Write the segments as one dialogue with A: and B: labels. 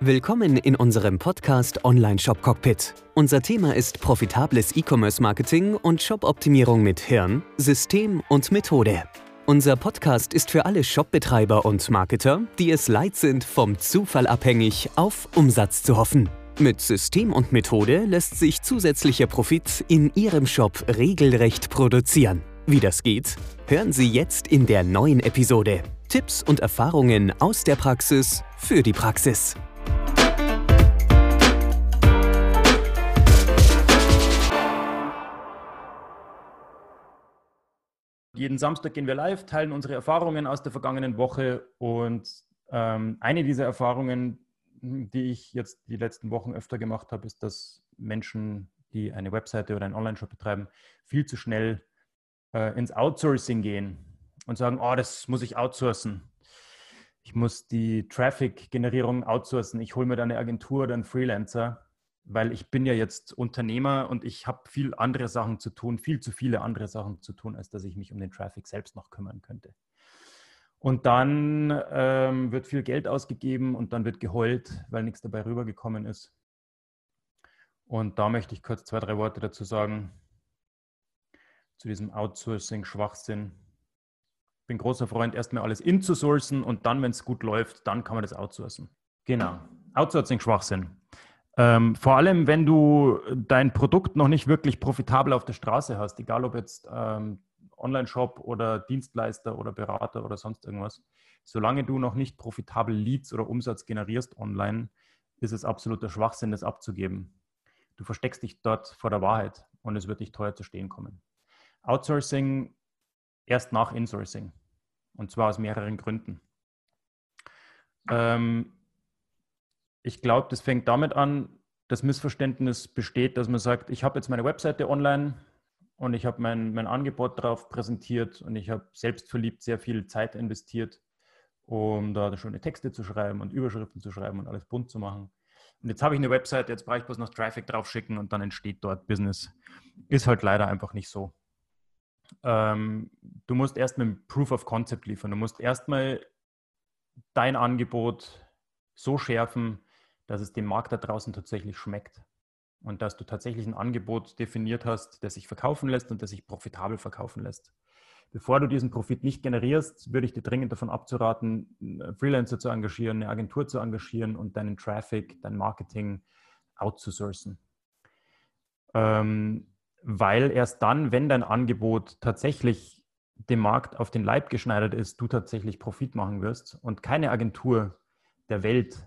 A: Willkommen in unserem Podcast Online Shop Cockpit. Unser Thema ist profitables E-Commerce Marketing und Shop-Optimierung mit Hirn, System und Methode. Unser Podcast ist für alle Shopbetreiber und Marketer, die es leid sind, vom Zufall abhängig auf Umsatz zu hoffen. Mit System und Methode lässt sich zusätzlicher Profit in Ihrem Shop regelrecht produzieren. Wie das geht, hören Sie jetzt in der neuen Episode. Tipps und Erfahrungen aus der Praxis für die Praxis.
B: Jeden Samstag gehen wir live, teilen unsere Erfahrungen aus der vergangenen Woche und ähm, eine dieser Erfahrungen, die ich jetzt die letzten Wochen öfter gemacht habe, ist, dass Menschen, die eine Webseite oder einen Online-Shop betreiben, viel zu schnell äh, ins Outsourcing gehen und sagen, oh, das muss ich outsourcen. Ich muss die Traffic-Generierung outsourcen. Ich hole mir da eine Agentur oder einen Freelancer weil ich bin ja jetzt Unternehmer und ich habe viel andere Sachen zu tun, viel zu viele andere Sachen zu tun, als dass ich mich um den Traffic selbst noch kümmern könnte. Und dann ähm, wird viel Geld ausgegeben und dann wird geheult, weil nichts dabei rübergekommen ist. Und da möchte ich kurz zwei, drei Worte dazu sagen, zu diesem Outsourcing-Schwachsinn. Bin großer Freund, erstmal alles inzusourcen und dann, wenn es gut läuft, dann kann man das outsourcen. Genau. Outsourcing-Schwachsinn. Ähm, vor allem, wenn du dein Produkt noch nicht wirklich profitabel auf der Straße hast, egal ob jetzt ähm, Online-Shop oder Dienstleister oder Berater oder sonst irgendwas, solange du noch nicht profitabel Leads oder Umsatz generierst online, ist es absoluter Schwachsinn, das abzugeben. Du versteckst dich dort vor der Wahrheit und es wird dich teuer zu stehen kommen. Outsourcing erst nach Insourcing und zwar aus mehreren Gründen. Ähm, ich glaube, das fängt damit an, das Missverständnis besteht, dass man sagt, ich habe jetzt meine Webseite online und ich habe mein, mein Angebot darauf präsentiert und ich habe selbstverliebt sehr viel Zeit investiert, um da schöne Texte zu schreiben und Überschriften zu schreiben und alles bunt zu machen. Und jetzt habe ich eine Webseite, jetzt brauche ich bloß noch Traffic drauf schicken und dann entsteht dort Business. Ist halt leider einfach nicht so. Ähm, du musst erst mit einem Proof of Concept liefern. Du musst erstmal dein Angebot so schärfen, dass es dem Markt da draußen tatsächlich schmeckt und dass du tatsächlich ein Angebot definiert hast, das sich verkaufen lässt und das sich profitabel verkaufen lässt. Bevor du diesen Profit nicht generierst, würde ich dir dringend davon abzuraten, einen Freelancer zu engagieren, eine Agentur zu engagieren und deinen Traffic, dein Marketing outzusourcen. Ähm, weil erst dann, wenn dein Angebot tatsächlich dem Markt auf den Leib geschneidert ist, du tatsächlich Profit machen wirst und keine Agentur der Welt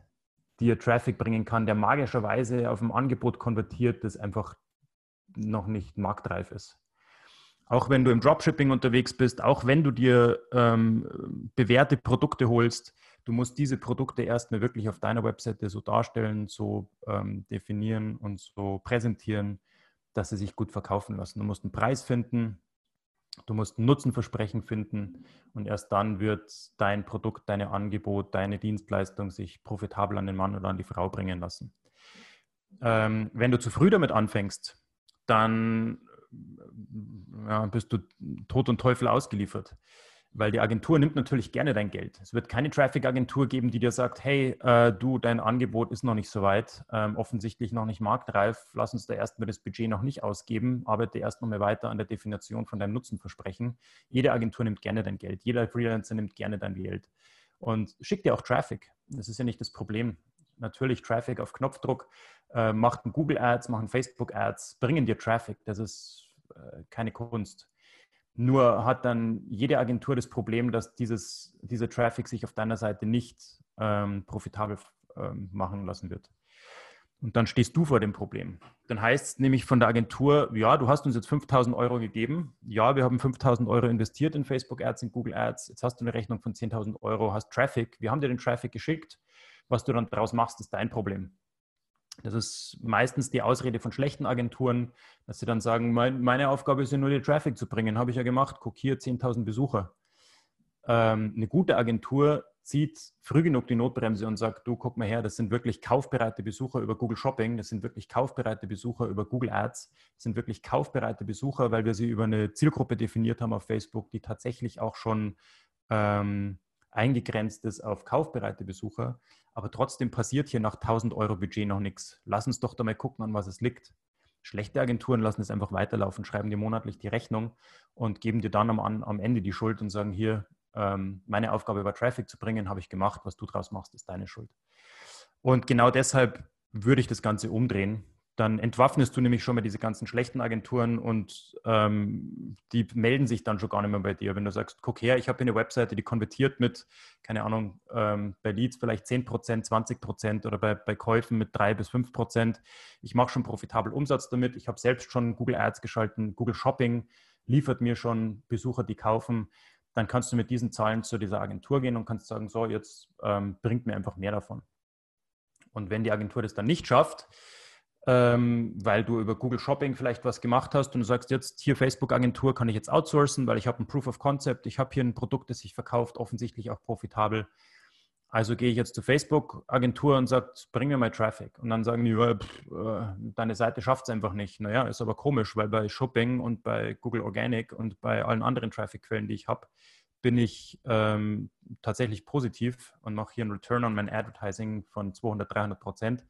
B: dir Traffic bringen kann, der magischerweise auf ein Angebot konvertiert, das einfach noch nicht marktreif ist. Auch wenn du im Dropshipping unterwegs bist, auch wenn du dir ähm, bewährte Produkte holst, du musst diese Produkte erstmal wirklich auf deiner Webseite so darstellen, so ähm, definieren und so präsentieren, dass sie sich gut verkaufen lassen. Du musst einen Preis finden, Du musst ein Nutzenversprechen finden und erst dann wird dein Produkt, dein Angebot, deine Dienstleistung sich profitabel an den Mann oder an die Frau bringen lassen. Ähm, wenn du zu früh damit anfängst, dann ja, bist du Tod und Teufel ausgeliefert. Weil die Agentur nimmt natürlich gerne dein Geld. Es wird keine Traffic-Agentur geben, die dir sagt, hey, äh, du, dein Angebot ist noch nicht so weit, ähm, offensichtlich noch nicht marktreif, lass uns da erstmal das Budget noch nicht ausgeben, arbeite erst noch mal weiter an der Definition von deinem Nutzenversprechen. Jede Agentur nimmt gerne dein Geld, jeder Freelancer nimmt gerne dein Geld und schickt dir auch Traffic. Das ist ja nicht das Problem. Natürlich Traffic auf Knopfdruck, äh, macht ein Google Ads, machen Facebook Ads, bringen dir Traffic. Das ist äh, keine Kunst. Nur hat dann jede Agentur das Problem, dass dieses, dieser Traffic sich auf deiner Seite nicht ähm, profitabel ähm, machen lassen wird. Und dann stehst du vor dem Problem. Dann heißt es nämlich von der Agentur, ja, du hast uns jetzt 5000 Euro gegeben. Ja, wir haben 5000 Euro investiert in Facebook Ads, in Google Ads. Jetzt hast du eine Rechnung von 10.000 Euro, hast Traffic. Wir haben dir den Traffic geschickt. Was du dann daraus machst, ist dein Problem. Das ist meistens die Ausrede von schlechten Agenturen, dass sie dann sagen, mein, meine Aufgabe ist ja nur, die Traffic zu bringen. Habe ich ja gemacht. Guck hier, 10.000 Besucher. Ähm, eine gute Agentur zieht früh genug die Notbremse und sagt, du guck mal her, das sind wirklich kaufbereite Besucher über Google Shopping, das sind wirklich kaufbereite Besucher über Google Ads, das sind wirklich kaufbereite Besucher, weil wir sie über eine Zielgruppe definiert haben auf Facebook, die tatsächlich auch schon ähm, eingegrenzt ist auf kaufbereite Besucher, aber trotzdem passiert hier nach 1000 Euro Budget noch nichts. Lass uns doch da mal gucken, an was es liegt. Schlechte Agenturen lassen es einfach weiterlaufen, schreiben dir monatlich die Rechnung und geben dir dann am, am Ende die Schuld und sagen, hier, ähm, meine Aufgabe war Traffic zu bringen, habe ich gemacht, was du draus machst, ist deine Schuld. Und genau deshalb würde ich das Ganze umdrehen dann entwaffnest du nämlich schon mal diese ganzen schlechten Agenturen und ähm, die melden sich dann schon gar nicht mehr bei dir. Wenn du sagst, guck her, ich habe eine Webseite, die konvertiert mit, keine Ahnung, ähm, bei Leads vielleicht 10% 20% oder bei, bei Käufen mit 3 bis 5% Ich mache schon profitabel Umsatz damit. Ich habe selbst schon Google Ads geschalten. Google Shopping liefert mir schon Besucher, die kaufen. Dann kannst du mit diesen Zahlen zu dieser Agentur gehen und kannst sagen, so, jetzt ähm, bringt mir einfach mehr davon. Und wenn die Agentur das dann nicht schafft, ähm, weil du über Google Shopping vielleicht was gemacht hast und du sagst jetzt, hier Facebook-Agentur kann ich jetzt outsourcen, weil ich habe ein Proof of Concept, ich habe hier ein Produkt, das sich verkauft, offensichtlich auch profitabel. Also gehe ich jetzt zur Facebook-Agentur und sage, bring mir mal Traffic. Und dann sagen die, ja, pff, äh, deine Seite schafft es einfach nicht. Naja, ist aber komisch, weil bei Shopping und bei Google Organic und bei allen anderen Traffic-Quellen, die ich habe, bin ich ähm, tatsächlich positiv und mache hier einen Return on mein Advertising von 200, 300 Prozent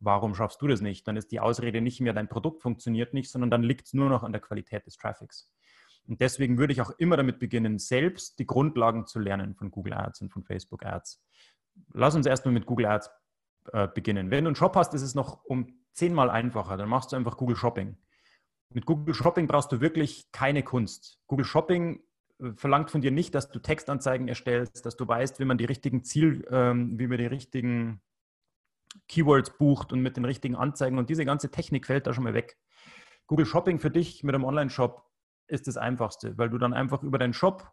B: warum schaffst du das nicht? Dann ist die Ausrede nicht mehr, dein Produkt funktioniert nicht, sondern dann liegt es nur noch an der Qualität des Traffics. Und deswegen würde ich auch immer damit beginnen, selbst die Grundlagen zu lernen von Google Ads und von Facebook Ads. Lass uns erstmal mit Google Ads äh, beginnen. Wenn du einen Shop hast, ist es noch um zehnmal einfacher. Dann machst du einfach Google Shopping. Mit Google Shopping brauchst du wirklich keine Kunst. Google Shopping äh, verlangt von dir nicht, dass du Textanzeigen erstellst, dass du weißt, wie man die richtigen Ziel, ähm, wie man die richtigen Keywords bucht und mit den richtigen Anzeigen und diese ganze Technik fällt da schon mal weg. Google Shopping für dich mit einem Online-Shop ist das einfachste, weil du dann einfach über deinen Shop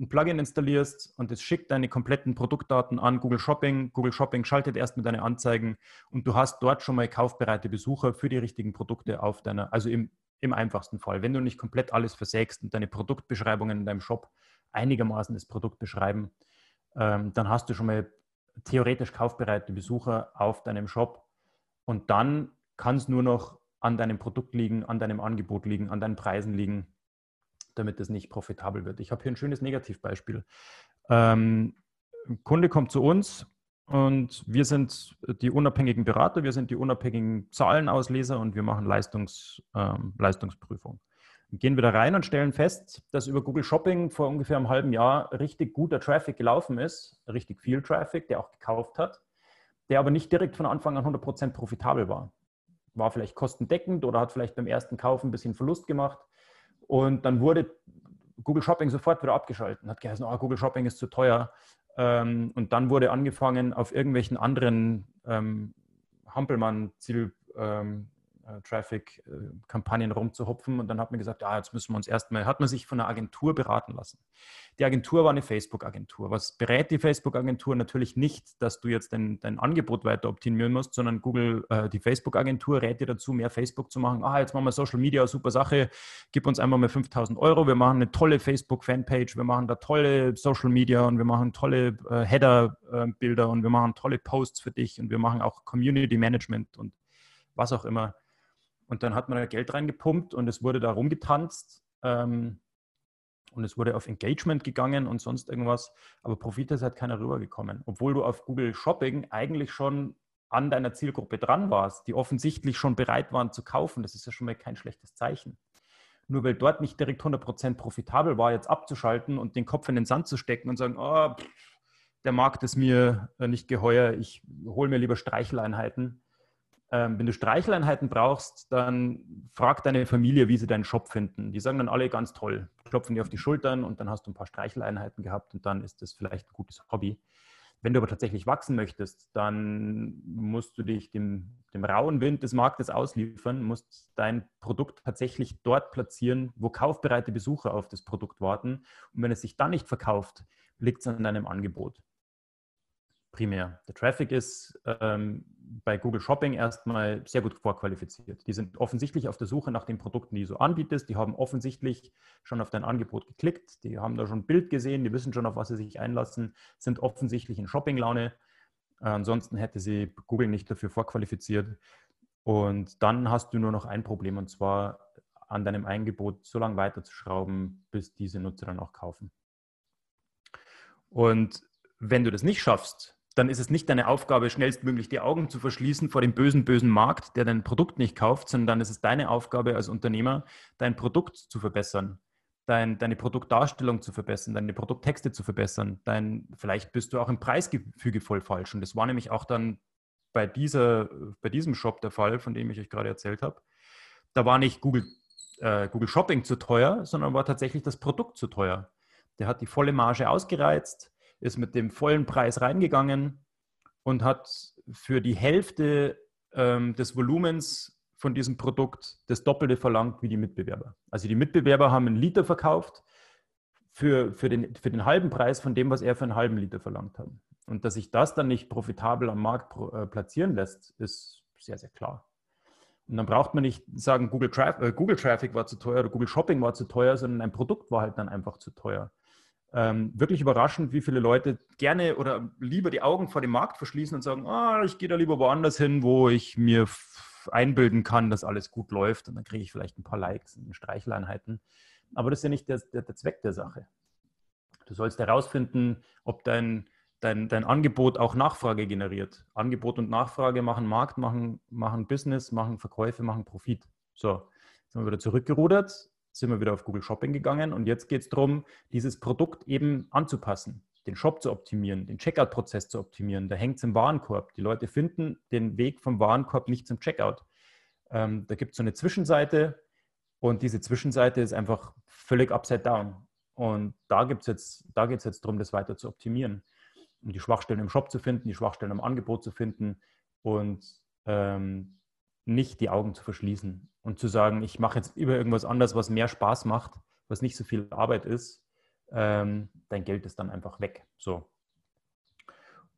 B: ein Plugin installierst und es schickt deine kompletten Produktdaten an Google Shopping. Google Shopping schaltet erst mit deinen Anzeigen und du hast dort schon mal kaufbereite Besucher für die richtigen Produkte auf deiner, also im, im einfachsten Fall. Wenn du nicht komplett alles versägst und deine Produktbeschreibungen in deinem Shop einigermaßen das Produkt beschreiben, ähm, dann hast du schon mal theoretisch kaufbereite Besucher auf deinem Shop und dann kann es nur noch an deinem Produkt liegen, an deinem Angebot liegen, an deinen Preisen liegen, damit es nicht profitabel wird. Ich habe hier ein schönes Negativbeispiel. Ähm, ein Kunde kommt zu uns und wir sind die unabhängigen Berater, wir sind die unabhängigen Zahlenausleser und wir machen Leistungs, ähm, Leistungsprüfung gehen wir da rein und stellen fest, dass über Google Shopping vor ungefähr einem halben Jahr richtig guter Traffic gelaufen ist, richtig viel Traffic, der auch gekauft hat, der aber nicht direkt von Anfang an 100% profitabel war. War vielleicht kostendeckend oder hat vielleicht beim ersten Kauf ein bisschen Verlust gemacht. Und dann wurde Google Shopping sofort wieder abgeschaltet. Hat geheißen, oh, Google Shopping ist zu teuer. Ähm, und dann wurde angefangen, auf irgendwelchen anderen ähm, Hampelmann-Ziel, ähm, äh, Traffic-Kampagnen rumzuhupfen. Und dann hat man gesagt, ja, jetzt müssen wir uns erstmal, hat man sich von einer Agentur beraten lassen. Die Agentur war eine Facebook-Agentur. Was berät die Facebook-Agentur? Natürlich nicht, dass du jetzt dein, dein Angebot weiter optimieren musst, sondern Google, äh, die Facebook-Agentur rät dir dazu, mehr Facebook zu machen. Ah, jetzt machen wir Social Media, super Sache. Gib uns einmal mal 5000 Euro. Wir machen eine tolle Facebook-Fanpage. Wir machen da tolle Social Media und wir machen tolle äh, Header-Bilder und wir machen tolle Posts für dich und wir machen auch Community Management und was auch immer. Und dann hat man da Geld reingepumpt und es wurde da rumgetanzt ähm, und es wurde auf Engagement gegangen und sonst irgendwas. Aber Profit ist halt keiner rübergekommen. Obwohl du auf Google Shopping eigentlich schon an deiner Zielgruppe dran warst, die offensichtlich schon bereit waren zu kaufen. Das ist ja schon mal kein schlechtes Zeichen. Nur weil dort nicht direkt 100% profitabel war, jetzt abzuschalten und den Kopf in den Sand zu stecken und sagen, oh, der Markt ist mir äh, nicht geheuer, ich hole mir lieber Streicheleinheiten ähm, wenn du Streicheleinheiten brauchst, dann frag deine Familie, wie sie deinen Shop finden. Die sagen dann alle ganz toll, klopfen dir auf die Schultern und dann hast du ein paar Streicheleinheiten gehabt und dann ist das vielleicht ein gutes Hobby. Wenn du aber tatsächlich wachsen möchtest, dann musst du dich dem, dem rauen Wind des Marktes ausliefern, musst dein Produkt tatsächlich dort platzieren, wo kaufbereite Besucher auf das Produkt warten. Und wenn es sich dann nicht verkauft, liegt es an deinem Angebot primär. Der Traffic ist ähm, bei Google Shopping erstmal sehr gut vorqualifiziert. Die sind offensichtlich auf der Suche nach den Produkten, die du so anbietest. Die haben offensichtlich schon auf dein Angebot geklickt. Die haben da schon ein Bild gesehen. Die wissen schon, auf was sie sich einlassen, sind offensichtlich in Shopping-Laune. Äh, ansonsten hätte sie Google nicht dafür vorqualifiziert. Und dann hast du nur noch ein Problem und zwar an deinem Angebot so lange weiterzuschrauben, bis diese Nutzer dann auch kaufen. Und wenn du das nicht schaffst, dann ist es nicht deine Aufgabe, schnellstmöglich die Augen zu verschließen vor dem bösen, bösen Markt, der dein Produkt nicht kauft, sondern dann ist es deine Aufgabe als Unternehmer, dein Produkt zu verbessern, dein, deine Produktdarstellung zu verbessern, deine Produkttexte zu verbessern. Dein, vielleicht bist du auch im Preisgefüge voll falsch. Und das war nämlich auch dann bei, dieser, bei diesem Shop der Fall, von dem ich euch gerade erzählt habe. Da war nicht Google, äh, Google Shopping zu teuer, sondern war tatsächlich das Produkt zu teuer. Der hat die volle Marge ausgereizt ist mit dem vollen Preis reingegangen und hat für die Hälfte ähm, des Volumens von diesem Produkt das Doppelte verlangt wie die Mitbewerber. Also die Mitbewerber haben einen Liter verkauft für, für, den, für den halben Preis von dem, was er für einen halben Liter verlangt hat. Und dass sich das dann nicht profitabel am Markt äh, platzieren lässt, ist sehr, sehr klar. Und dann braucht man nicht sagen, Google, Traf äh, Google Traffic war zu teuer oder Google Shopping war zu teuer, sondern ein Produkt war halt dann einfach zu teuer ähm, wirklich überraschend, wie viele Leute gerne oder lieber die Augen vor dem Markt verschließen und sagen, ah, ich gehe da lieber woanders hin, wo ich mir einbilden kann, dass alles gut läuft und dann kriege ich vielleicht ein paar Likes und Streicheleinheiten. Aber das ist ja nicht der, der, der Zweck der Sache. Du sollst herausfinden, ob dein, dein, dein Angebot auch Nachfrage generiert. Angebot und Nachfrage machen Markt, machen, machen Business, machen Verkäufe, machen Profit. So, jetzt sind wir wieder zurückgerudert sind wir wieder auf Google Shopping gegangen und jetzt geht es darum, dieses Produkt eben anzupassen, den Shop zu optimieren, den Checkout-Prozess zu optimieren. Da hängt es im Warenkorb. Die Leute finden den Weg vom Warenkorb nicht zum Checkout. Ähm, da gibt es so eine Zwischenseite und diese Zwischenseite ist einfach völlig upside down. Und da, da geht es jetzt darum, das weiter zu optimieren, um die Schwachstellen im Shop zu finden, die Schwachstellen im Angebot zu finden und ähm, nicht die Augen zu verschließen und zu sagen, ich mache jetzt über irgendwas anderes, was mehr Spaß macht, was nicht so viel Arbeit ist, ähm, dein Geld ist dann einfach weg. So.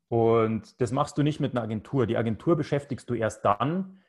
B: Und das machst du nicht mit einer Agentur. Die Agentur beschäftigst du erst dann,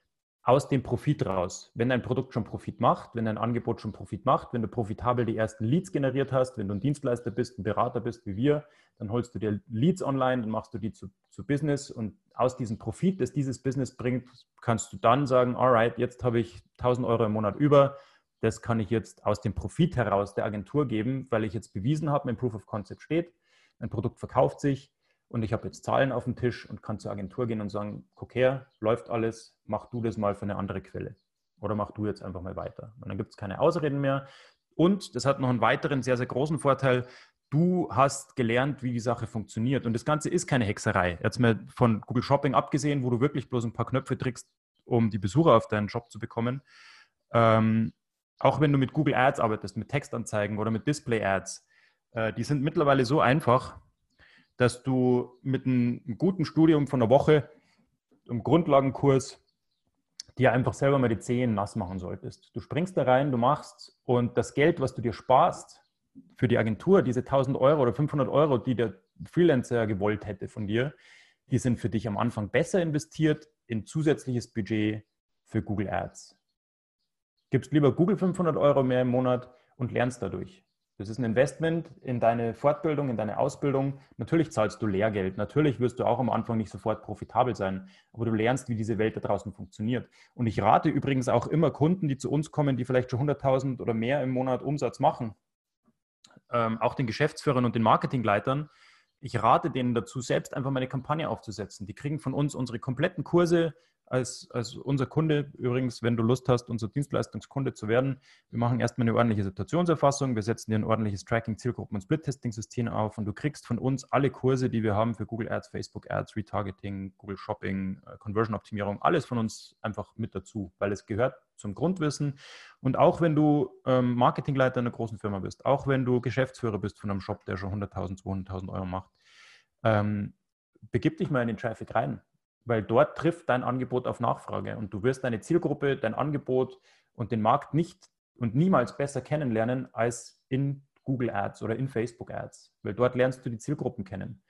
B: aus dem Profit raus. Wenn dein Produkt schon Profit macht, wenn dein Angebot schon Profit macht, wenn du profitabel die ersten Leads generiert hast, wenn du ein Dienstleister bist, ein Berater bist wie wir, dann holst du dir Leads online, dann machst du die zu, zu Business und aus diesem Profit, das dieses Business bringt, kannst du dann sagen, alright, jetzt habe ich 1000 Euro im Monat über, das kann ich jetzt aus dem Profit heraus der Agentur geben, weil ich jetzt bewiesen habe, mein Proof of Concept steht, mein Produkt verkauft sich, und ich habe jetzt Zahlen auf dem Tisch und kann zur Agentur gehen und sagen, guck her, läuft alles, mach du das mal für eine andere Quelle. Oder mach du jetzt einfach mal weiter. Und dann gibt es keine Ausreden mehr. Und das hat noch einen weiteren sehr, sehr großen Vorteil. Du hast gelernt, wie die Sache funktioniert. Und das Ganze ist keine Hexerei. Jetzt mal von Google Shopping abgesehen, wo du wirklich bloß ein paar Knöpfe drückst, um die Besucher auf deinen Shop zu bekommen. Ähm, auch wenn du mit Google Ads arbeitest, mit Textanzeigen oder mit Display Ads, äh, die sind mittlerweile so einfach, dass du mit einem guten Studium von einer Woche, im Grundlagenkurs, dir einfach selber mal die Zehen nass machen solltest. Du springst da rein, du machst und das Geld, was du dir sparst für die Agentur, diese 1000 Euro oder 500 Euro, die der Freelancer gewollt hätte von dir, die sind für dich am Anfang besser investiert in zusätzliches Budget für Google Ads. Gibst lieber Google 500 Euro mehr im Monat und lernst dadurch. Das ist ein Investment in deine Fortbildung, in deine Ausbildung. Natürlich zahlst du Lehrgeld. Natürlich wirst du auch am Anfang nicht sofort profitabel sein. Aber du lernst, wie diese Welt da draußen funktioniert. Und ich rate übrigens auch immer Kunden, die zu uns kommen, die vielleicht schon 100.000 oder mehr im Monat Umsatz machen, ähm, auch den Geschäftsführern und den Marketingleitern, ich rate denen dazu, selbst einfach mal eine Kampagne aufzusetzen. Die kriegen von uns unsere kompletten Kurse als, als unser Kunde. Übrigens, wenn du Lust hast, unser Dienstleistungskunde zu werden, wir machen erstmal eine ordentliche Situationserfassung, wir setzen dir ein ordentliches Tracking, Zielgruppen und Split-Testing-System auf und du kriegst von uns alle Kurse, die wir haben für Google Ads, Facebook Ads, Retargeting, Google Shopping, äh, Conversion-Optimierung, alles von uns einfach mit dazu, weil es gehört zum Grundwissen. Und auch wenn du ähm, Marketingleiter einer großen Firma bist, auch wenn du Geschäftsführer bist von einem Shop, der schon 100.000, 200.000 Euro macht, ähm, begib dich mal in den Traffic rein weil dort trifft dein Angebot auf Nachfrage und du wirst deine Zielgruppe, dein Angebot und den Markt nicht und niemals besser kennenlernen als in Google Ads oder in Facebook Ads, weil dort lernst du die Zielgruppen kennen.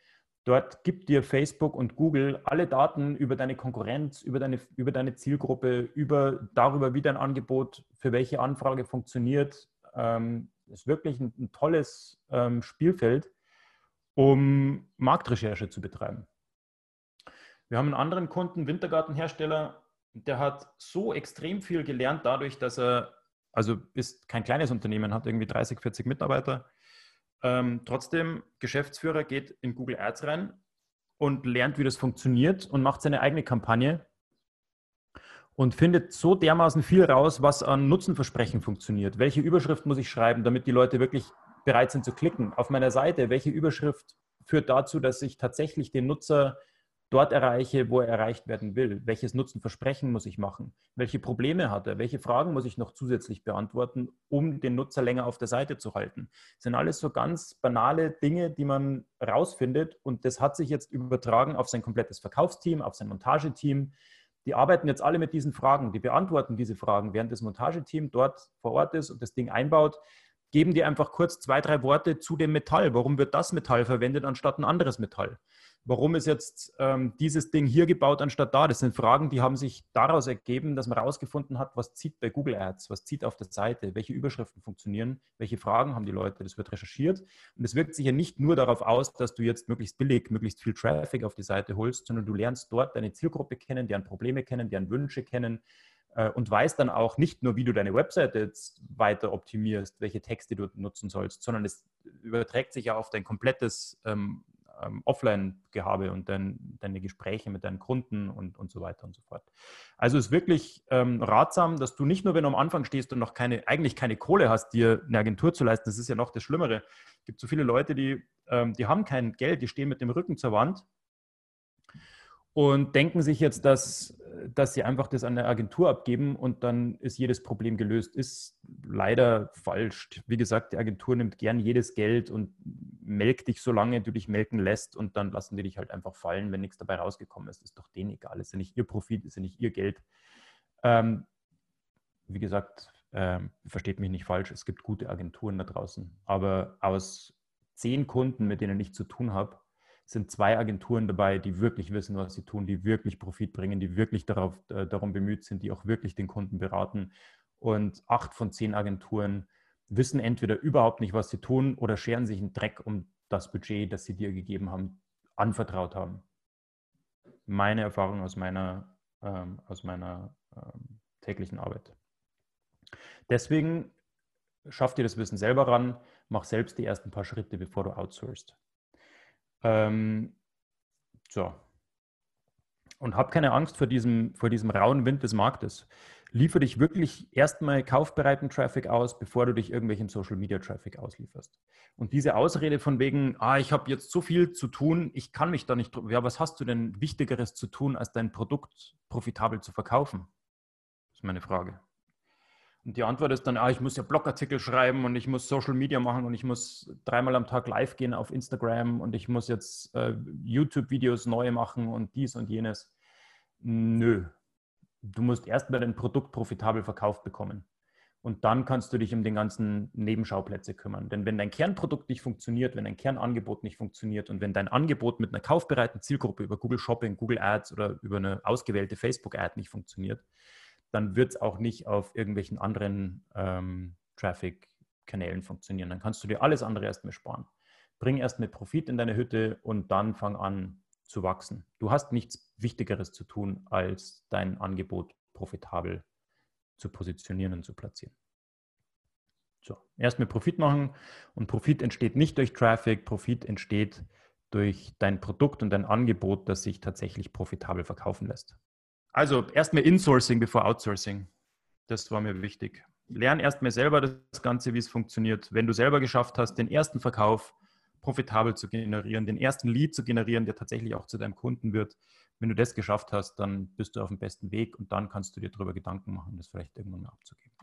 B: Dort gibt dir Facebook und Google alle Daten über deine Konkurrenz, über deine, über deine Zielgruppe, über darüber, wie dein Angebot für welche Anfrage funktioniert. Ähm, ist wirklich ein, ein tolles ähm, Spielfeld, um Marktrecherche zu betreiben. Wir haben einen anderen Kunden, Wintergartenhersteller, der hat so extrem viel gelernt dadurch, dass er, also ist kein kleines Unternehmen, hat irgendwie 30, 40 Mitarbeiter ähm, trotzdem, Geschäftsführer geht in Google Ads rein und lernt, wie das funktioniert und macht seine eigene Kampagne und findet so dermaßen viel raus, was an Nutzenversprechen funktioniert. Welche Überschrift muss ich schreiben, damit die Leute wirklich bereit sind zu klicken? Auf meiner Seite, welche Überschrift führt dazu, dass ich tatsächlich den Nutzer dort erreiche, wo er erreicht werden will. Welches Nutzenversprechen muss ich machen? Welche Probleme hat er? Welche Fragen muss ich noch zusätzlich beantworten, um den Nutzer länger auf der Seite zu halten? Das sind alles so ganz banale Dinge, die man rausfindet und das hat sich jetzt übertragen auf sein komplettes Verkaufsteam, auf sein Montageteam. Die arbeiten jetzt alle mit diesen Fragen, die beantworten diese Fragen, während das Montageteam dort vor Ort ist und das Ding einbaut geben die einfach kurz zwei, drei Worte zu dem Metall. Warum wird das Metall verwendet anstatt ein anderes Metall? Warum ist jetzt ähm, dieses Ding hier gebaut anstatt da? Das sind Fragen, die haben sich daraus ergeben, dass man herausgefunden hat, was zieht bei Google Ads, was zieht auf der Seite, welche Überschriften funktionieren, welche Fragen haben die Leute. Das wird recherchiert. Und es wirkt sich ja nicht nur darauf aus, dass du jetzt möglichst billig, möglichst viel Traffic auf die Seite holst, sondern du lernst dort deine Zielgruppe kennen, deren Probleme kennen, deren Wünsche kennen, äh, und weißt dann auch nicht nur, wie du deine Webseite jetzt weiter optimierst, welche Texte du nutzen sollst, sondern es überträgt sich ja auf dein komplettes ähm, ähm, Offline-Gehabe und dein, deine Gespräche mit deinen Kunden und, und so weiter und so fort. Also ist wirklich ähm, ratsam, dass du nicht nur, wenn du am Anfang stehst und noch keine, eigentlich keine Kohle hast, dir eine Agentur zu leisten, das ist ja noch das Schlimmere. Es gibt so viele Leute, die, ähm, die haben kein Geld, die stehen mit dem Rücken zur Wand und denken sich jetzt, dass, dass sie einfach das an eine Agentur abgeben und dann ist jedes Problem gelöst. Ist leider falsch. Wie gesagt, die Agentur nimmt gern jedes Geld und melkt dich, solange du dich melken lässt und dann lassen die dich halt einfach fallen, wenn nichts dabei rausgekommen ist. Ist doch denen egal. Ist ja nicht ihr Profit, ist ja nicht ihr Geld. Ähm, wie gesagt, ähm, versteht mich nicht falsch, es gibt gute Agenturen da draußen. Aber aus zehn Kunden, mit denen ich zu tun habe, sind zwei Agenturen dabei, die wirklich wissen, was sie tun, die wirklich Profit bringen, die wirklich darauf, äh, darum bemüht sind, die auch wirklich den Kunden beraten. Und acht von zehn Agenturen wissen entweder überhaupt nicht, was sie tun oder scheren sich einen Dreck um das Budget, das sie dir gegeben haben, anvertraut haben. Meine Erfahrung aus meiner, ähm, aus meiner ähm, täglichen Arbeit. Deswegen schaff dir das Wissen selber ran, mach selbst die ersten paar Schritte, bevor du outsourcest. Ähm, so. Und hab keine Angst vor diesem, vor diesem rauen Wind des Marktes. Liefer dich wirklich erstmal kaufbereiten Traffic aus, bevor du dich irgendwelchen Social Media Traffic auslieferst. Und diese Ausrede von wegen, ah, ich habe jetzt so viel zu tun, ich kann mich da nicht, ja, was hast du denn Wichtigeres zu tun, als dein Produkt profitabel zu verkaufen? Das ist meine Frage. Und die Antwort ist dann, ah, ich muss ja Blogartikel schreiben und ich muss Social Media machen und ich muss dreimal am Tag live gehen auf Instagram und ich muss jetzt äh, YouTube-Videos neu machen und dies und jenes. Nö. Du musst erstmal dein Produkt profitabel verkauft bekommen. Und dann kannst du dich um den ganzen Nebenschauplätze kümmern. Denn wenn dein Kernprodukt nicht funktioniert, wenn dein Kernangebot nicht funktioniert und wenn dein Angebot mit einer kaufbereiten Zielgruppe über Google Shopping, Google Ads oder über eine ausgewählte Facebook-Ad nicht funktioniert, dann wird es auch nicht auf irgendwelchen anderen ähm, Traffic-Kanälen funktionieren. Dann kannst du dir alles andere erstmal sparen. Bring erstmal Profit in deine Hütte und dann fang an zu wachsen. Du hast nichts Wichtigeres zu tun, als dein Angebot profitabel zu positionieren und zu platzieren. So, erstmal Profit machen und Profit entsteht nicht durch Traffic, Profit entsteht durch dein Produkt und dein Angebot, das sich tatsächlich profitabel verkaufen lässt. Also erstmal Insourcing bevor Outsourcing. Das war mir wichtig. Lern erstmal selber das Ganze, wie es funktioniert. Wenn du selber geschafft hast, den ersten Verkauf profitabel zu generieren, den ersten Lead zu generieren, der tatsächlich auch zu deinem Kunden wird. Wenn du das geschafft hast, dann bist du auf dem besten Weg und dann kannst du dir darüber Gedanken machen, das vielleicht irgendwann mal abzugeben.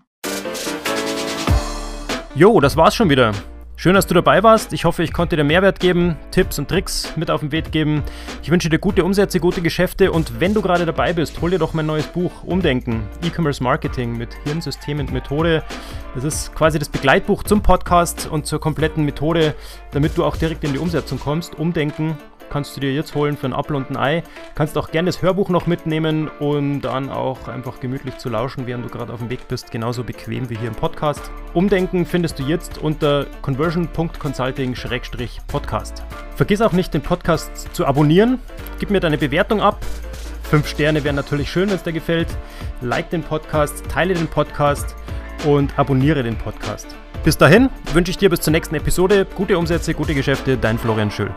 C: Jo, das war's schon wieder. Schön, dass du dabei warst. Ich hoffe, ich konnte dir Mehrwert geben, Tipps und Tricks mit auf den Weg geben. Ich wünsche dir gute Umsätze, gute Geschäfte und wenn du gerade dabei bist, hol dir doch mein neues Buch Umdenken, E-Commerce Marketing mit Hirnsystem und Methode. Das ist quasi das Begleitbuch zum Podcast und zur kompletten Methode, damit du auch direkt in die Umsetzung kommst. Umdenken kannst du dir jetzt holen für ein Apfel und ein Ei. Kannst auch gerne das Hörbuch noch mitnehmen und dann auch einfach gemütlich zu lauschen, während du gerade auf dem Weg bist. Genauso bequem wie hier im Podcast. Umdenken findest du jetzt unter conversion.consulting-podcast. Vergiss auch nicht, den Podcast zu abonnieren. Gib mir deine Bewertung ab. Fünf Sterne wären natürlich schön, wenn es dir gefällt. Like den Podcast, teile den Podcast und abonniere den Podcast.
B: Bis dahin wünsche ich dir bis zur nächsten Episode gute Umsätze, gute Geschäfte, dein Florian Schül.